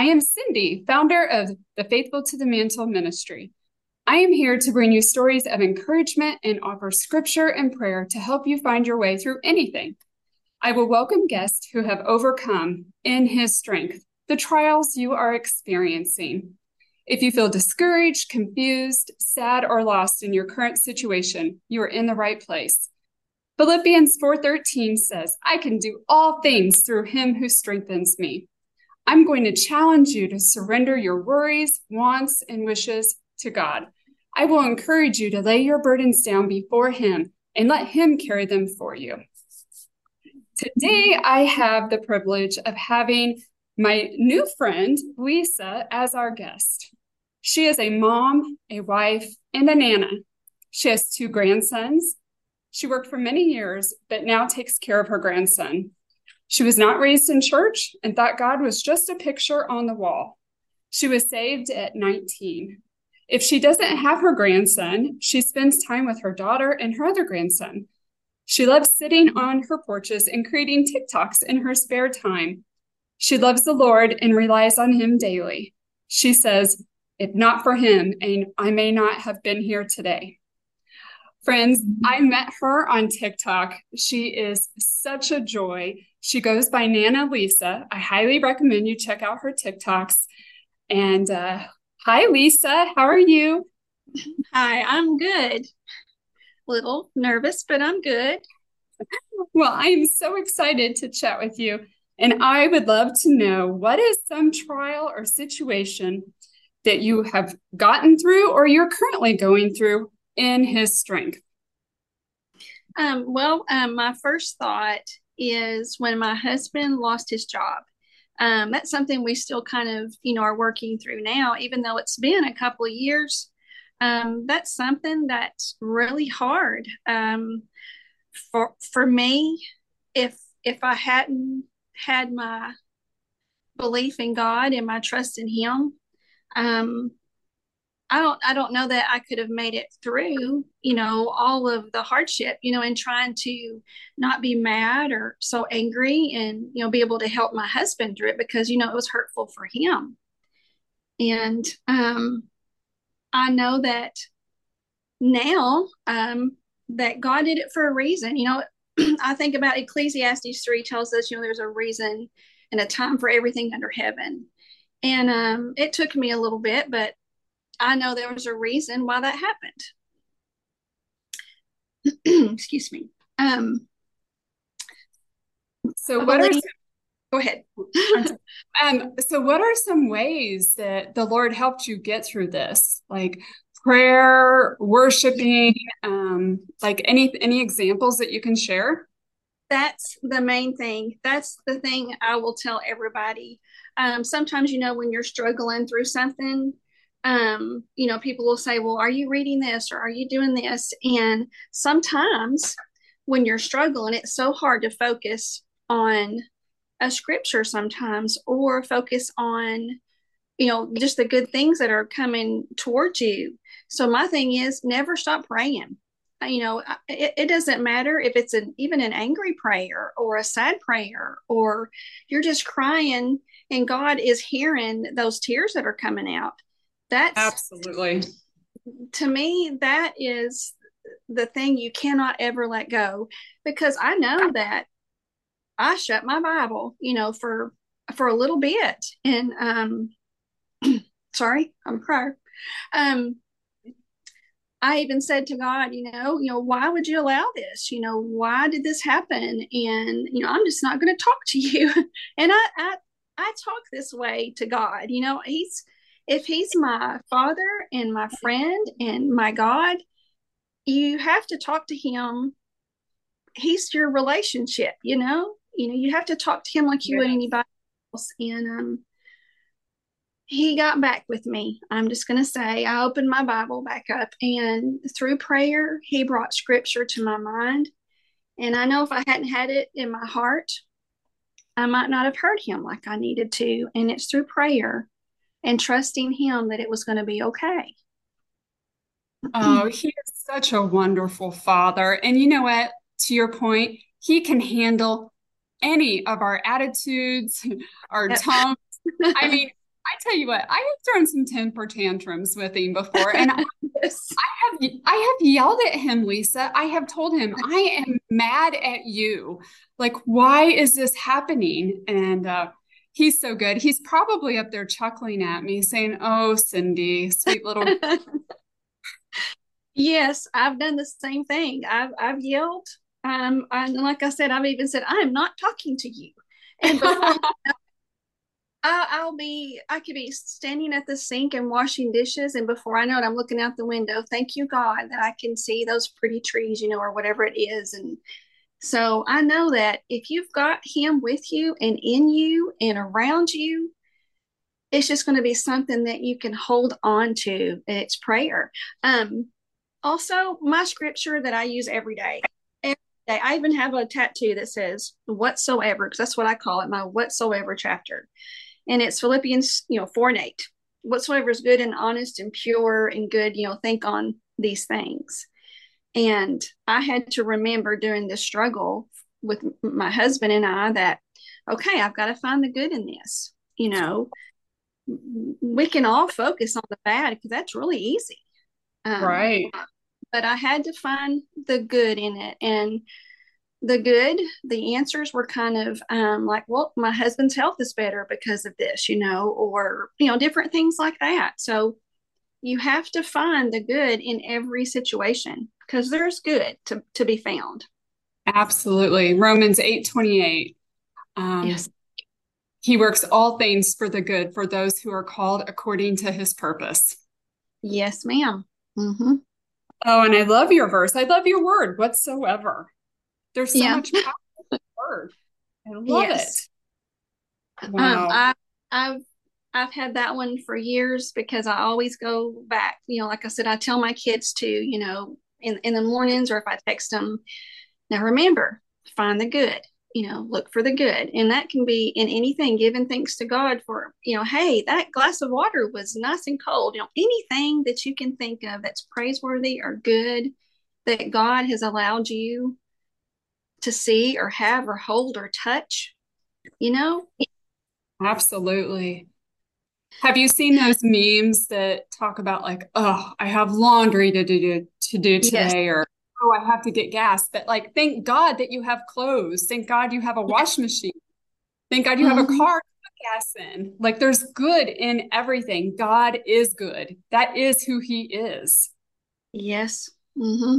I am Cindy, founder of the Faithful to the Mantle Ministry. I am here to bring you stories of encouragement and offer scripture and prayer to help you find your way through anything. I will welcome guests who have overcome, in His strength, the trials you are experiencing. If you feel discouraged, confused, sad, or lost in your current situation, you are in the right place. Philippians 4:13 says, "I can do all things through him who strengthens me." I'm going to challenge you to surrender your worries, wants, and wishes to God. I will encourage you to lay your burdens down before him and let him carry them for you. Today, I have the privilege of having my new friend, Lisa, as our guest. She is a mom, a wife, and a nana. She has two grandsons. She worked for many years, but now takes care of her grandson. She was not raised in church and thought God was just a picture on the wall. She was saved at 19. If she doesn't have her grandson, she spends time with her daughter and her other grandson. She loves sitting on her porches and creating TikToks in her spare time. She loves the Lord and relies on Him daily. She says, if not for him, I may not have been here today. Friends, I met her on TikTok. She is such a joy. She goes by Nana Lisa. I highly recommend you check out her TikToks. And uh, hi, Lisa. How are you? Hi, I'm good. A little nervous, but I'm good. Well, I am so excited to chat with you. And I would love to know what is some trial or situation that you have gotten through or you're currently going through in his strength? Um, well, um, my first thought is when my husband lost his job. Um, that's something we still kind of, you know, are working through now, even though it's been a couple of years. Um, that's something that's really hard um, for for me. If if I hadn't had my belief in God and my trust in Him, um, I don't I don't know that I could have made it through, you know, all of the hardship, you know, and trying to not be mad or so angry and, you know, be able to help my husband through it because, you know, it was hurtful for him. And um I know that now um that God did it for a reason. You know, I think about Ecclesiastes 3 tells us, you know, there's a reason and a time for everything under heaven. And um, it took me a little bit, but I know there was a reason why that happened. Excuse me. Um, so, what are some- go ahead. um, so, what are some ways that the Lord helped you get through this? Like prayer, worshiping, um, like any any examples that you can share? That's the main thing. That's the thing I will tell everybody um, sometimes, you know, when you're struggling through something, um, you know, people will say, Well, are you reading this or are you doing this? And sometimes when you're struggling, it's so hard to focus on a scripture sometimes or focus on, you know, just the good things that are coming towards you. So, my thing is never stop praying you know it, it, doesn't matter if it's an even an angry prayer or a sad prayer or you're just crying and god is hearing those tears that are coming out that's absolutely to me that is the thing you cannot ever let go because i know that i shut my bible you know for for a little bit and um sorry i'm a crier um I even said to God, you know, you know, why would you allow this? You know, why did this happen? And you know, I'm just not going to talk to you. and I, I, I talk this way to God. You know, He's if He's my Father and my friend and my God, you have to talk to Him. He's your relationship. You know, you know, you have to talk to Him like you would anybody else. And um, he got back with me. I'm just going to say, I opened my Bible back up, and through prayer, he brought scripture to my mind. And I know if I hadn't had it in my heart, I might not have heard him like I needed to. And it's through prayer and trusting him that it was going to be okay. Oh, he is such a wonderful father. And you know what? To your point, he can handle any of our attitudes, our yep. tongues. I mean, I tell you what, I have thrown some temper tantrums with him before, and I, yes. I have I have yelled at him, Lisa. I have told him I am mad at you. Like, why is this happening? And uh, he's so good. He's probably up there chuckling at me, saying, "Oh, Cindy, sweet little." yes, I've done the same thing. I've I've yelled. Um, and like I said, I've even said, "I am not talking to you." And before I'll, I'll be, I could be standing at the sink and washing dishes, and before I know it, I'm looking out the window. Thank you, God, that I can see those pretty trees, you know, or whatever it is. And so I know that if you've got Him with you and in you and around you, it's just going to be something that you can hold on to, it's prayer. Um, also, my scripture that I use every day. Every day, I even have a tattoo that says "whatsoever" because that's what I call it, my whatsoever chapter and it's Philippians, you know, four and eight. Whatsoever is good and honest and pure and good, you know, think on these things. And I had to remember during this struggle with my husband and I that, okay, I've got to find the good in this. You know, we can all focus on the bad because that's really easy. Um, right. But I had to find the good in it. And the good the answers were kind of um, like well my husband's health is better because of this you know or you know different things like that so you have to find the good in every situation because there's good to, to be found absolutely romans 8 28 um, yes he works all things for the good for those who are called according to his purpose yes madam mm-hmm. oh and i love your verse i love your word whatsoever there's so yeah. much power in the word. I love yes. it. Um, wow. Um, I, I've I've had that one for years because I always go back. You know, like I said, I tell my kids to, you know, in in the mornings or if I text them. Now remember, find the good. You know, look for the good, and that can be in anything. Giving thanks to God for, you know, hey, that glass of water was nice and cold. You know, anything that you can think of that's praiseworthy or good that God has allowed you to see or have or hold or touch, you know? Absolutely. Have you seen those memes that talk about like, oh, I have laundry to do to do today, yes. or oh, I have to get gas. But like, thank God that you have clothes. Thank God you have a wash machine. Thank God you have a mm-hmm. car to put gas in. Like, there's good in everything. God is good. That is who He is. Yes. Mm-hmm.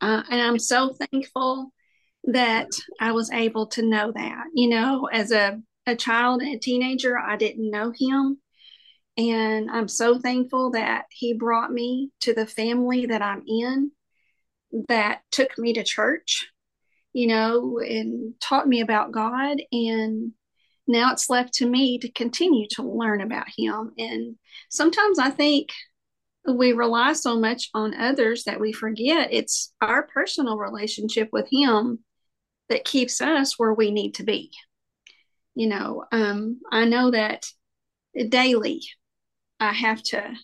Uh, and I'm so thankful that I was able to know that. You know, as a, a child and a teenager, I didn't know him. And I'm so thankful that he brought me to the family that I'm in that took me to church, you know, and taught me about God. And now it's left to me to continue to learn about him. And sometimes I think we rely so much on others that we forget it's our personal relationship with him that keeps us where we need to be. You know, um, I know that daily I have to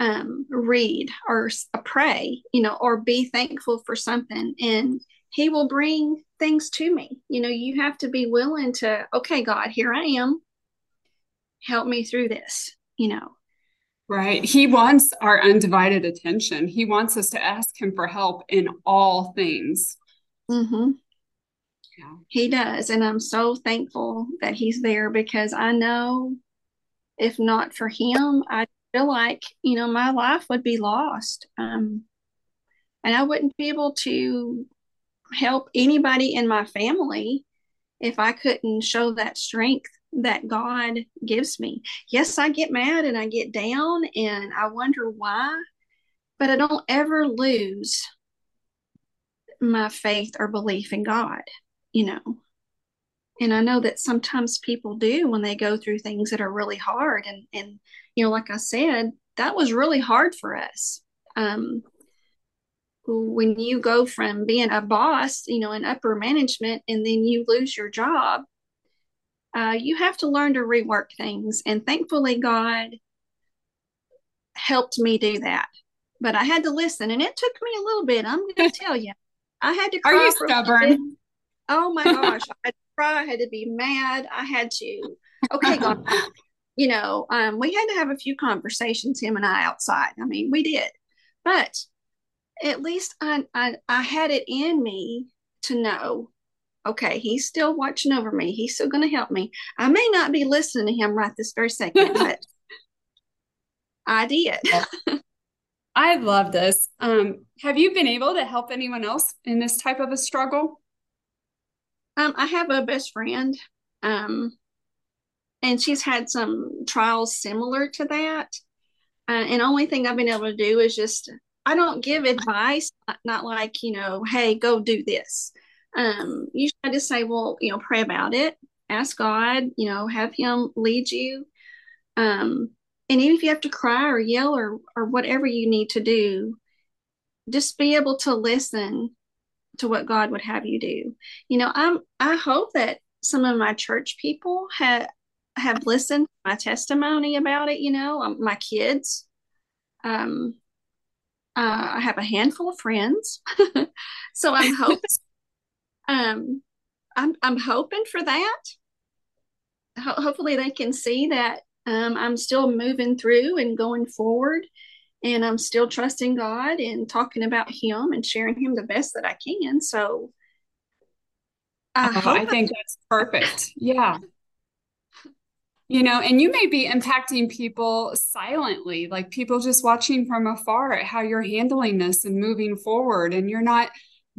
um, read or pray, you know, or be thankful for something, and He will bring things to me. You know, you have to be willing to, okay, God, here I am. Help me through this, you know. Right. He wants our undivided attention. He wants us to ask Him for help in all things. Mm-hmm. Yeah. He does. And I'm so thankful that he's there because I know if not for him, I feel like, you know, my life would be lost. Um, and I wouldn't be able to help anybody in my family if I couldn't show that strength that God gives me. Yes, I get mad and I get down and I wonder why, but I don't ever lose my faith or belief in God you know. And I know that sometimes people do when they go through things that are really hard. And, and you know, like I said, that was really hard for us. Um, when you go from being a boss, you know, in upper management, and then you lose your job, uh, you have to learn to rework things. And thankfully, God helped me do that. But I had to listen, and it took me a little bit. I'm going to tell you, I had to. Are you stubborn? Oh my gosh. I cry. I had to be mad. I had to, okay, God, you know, um, we had to have a few conversations, him and I, outside. I mean, we did, but at least I, I, I had it in me to know, okay, he's still watching over me. He's still going to help me. I may not be listening to him right this very second, but I did. I love this. Um, have you been able to help anyone else in this type of a struggle? Um, I have a best friend, um, and she's had some trials similar to that. Uh, and only thing I've been able to do is just I don't give advice, not, like you know, hey, go do this. Um, usually I just say, well, you know, pray about it, ask God, you know, have Him lead you. Um, and even if you have to cry or yell or or whatever you need to do, just be able to listen to what God would have you do. You know, I'm I hope that some of my church people have have listened to my testimony about it, you know, um, my kids. Um uh, I have a handful of friends. so I'm hoping um I'm I'm hoping for that. Ho- hopefully they can see that um, I'm still moving through and going forward and I'm still trusting God and talking about Him and sharing Him the best that I can. So I, oh, I think that's perfect. Yeah. You know, and you may be impacting people silently, like people just watching from afar at how you're handling this and moving forward. And you're not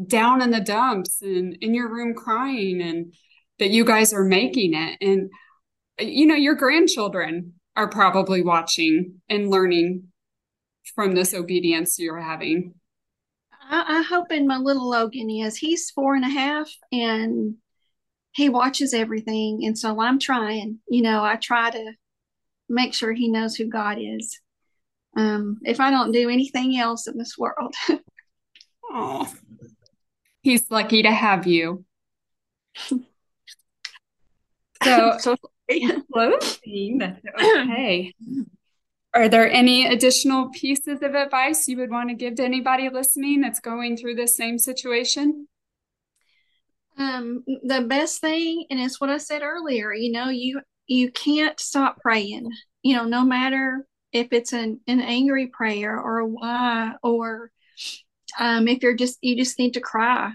down in the dumps and in your room crying and that you guys are making it. And, you know, your grandchildren are probably watching and learning from this obedience you're having? I, I hope in my little Logan is. He's four and a half and he watches everything. And so I'm trying, you know, I try to make sure he knows who God is. Um, if I don't do anything else in this world. oh, he's lucky to have you. So, so closing, that's okay. Are there any additional pieces of advice you would want to give to anybody listening that's going through the same situation? Um, the best thing, and it's what I said earlier, you know, you you can't stop praying. You know, no matter if it's an, an angry prayer or a why or um, if you're just you just need to cry.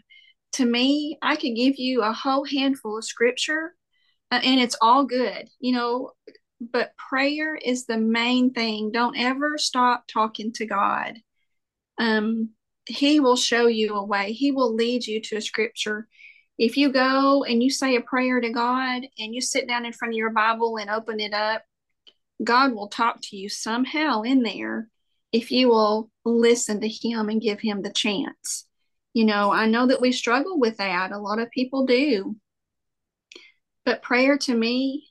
To me, I could give you a whole handful of scripture, uh, and it's all good. You know, but prayer is the main thing. Don't ever stop talking to God. Um, he will show you a way. He will lead you to a scripture. If you go and you say a prayer to God and you sit down in front of your Bible and open it up, God will talk to you somehow in there if you will listen to Him and give Him the chance. You know, I know that we struggle with that. A lot of people do. But prayer to me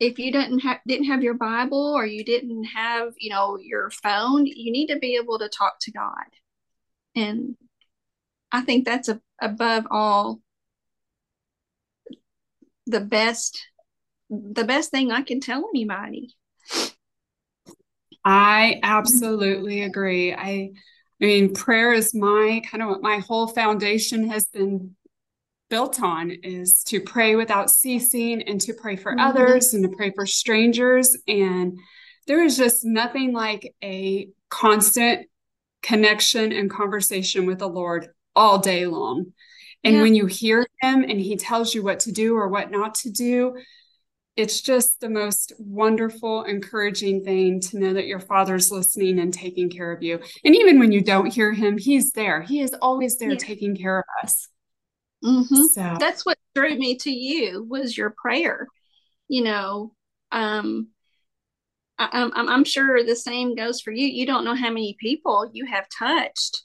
if you didn't have didn't have your bible or you didn't have you know your phone you need to be able to talk to god. And i think that's a, above all the best the best thing i can tell anybody. I absolutely agree. I I mean, prayer is my kind of what my whole foundation has been built on is to pray without ceasing and to pray for mm-hmm. others and to pray for strangers. And there is just nothing like a constant connection and conversation with the Lord all day long. And yeah. when you hear him and he tells you what to do or what not to do, it's just the most wonderful, encouraging thing to know that your father's listening and taking care of you. And even when you don't hear him, he's there. He is always there yeah. taking care of us. Mm-hmm. So that's what drew me to you was your prayer. You know, um, I, I'm, I'm sure the same goes for you. You don't know how many people you have touched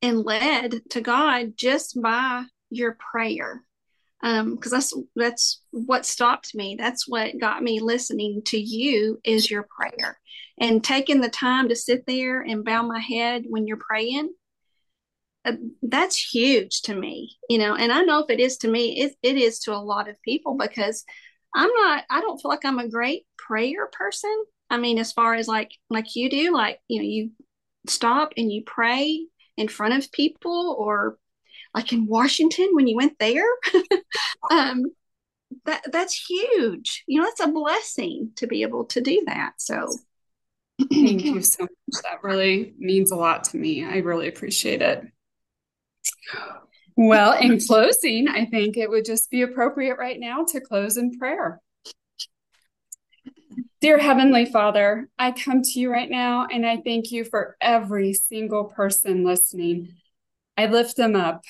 and led to God just by your prayer. Um, because that's that's what stopped me. That's what got me listening to you is your prayer and taking the time to sit there and bow my head when you're praying uh, that's huge to me you know and i know if it is to me it, it is to a lot of people because i'm not i don't feel like i'm a great prayer person i mean as far as like like you do like you know you stop and you pray in front of people or like in washington when you went there um that that's huge. You know, it's a blessing to be able to do that. So thank you so much. That really means a lot to me. I really appreciate it. Well, in closing, I think it would just be appropriate right now to close in prayer. Dear Heavenly Father, I come to you right now and I thank you for every single person listening. I lift them up.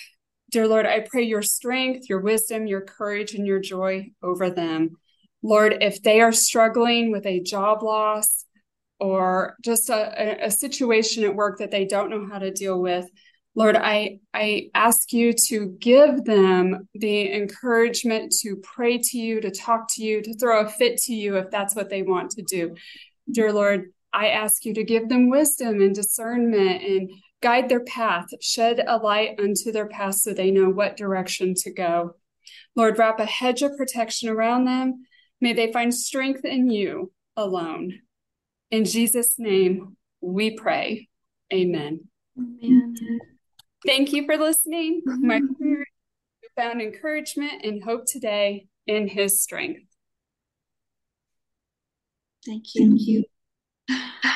Dear Lord, I pray your strength, your wisdom, your courage, and your joy over them. Lord, if they are struggling with a job loss or just a, a situation at work that they don't know how to deal with, Lord, I, I ask you to give them the encouragement to pray to you, to talk to you, to throw a fit to you if that's what they want to do. Dear Lord, I ask you to give them wisdom and discernment and guide their path, shed a light unto their path so they know what direction to go. Lord, wrap a hedge of protection around them. May they find strength in you alone. In Jesus' name, we pray. Amen. Amen. Thank you for listening. My prayer found encouragement and hope today in his strength. Thank you. Thank you.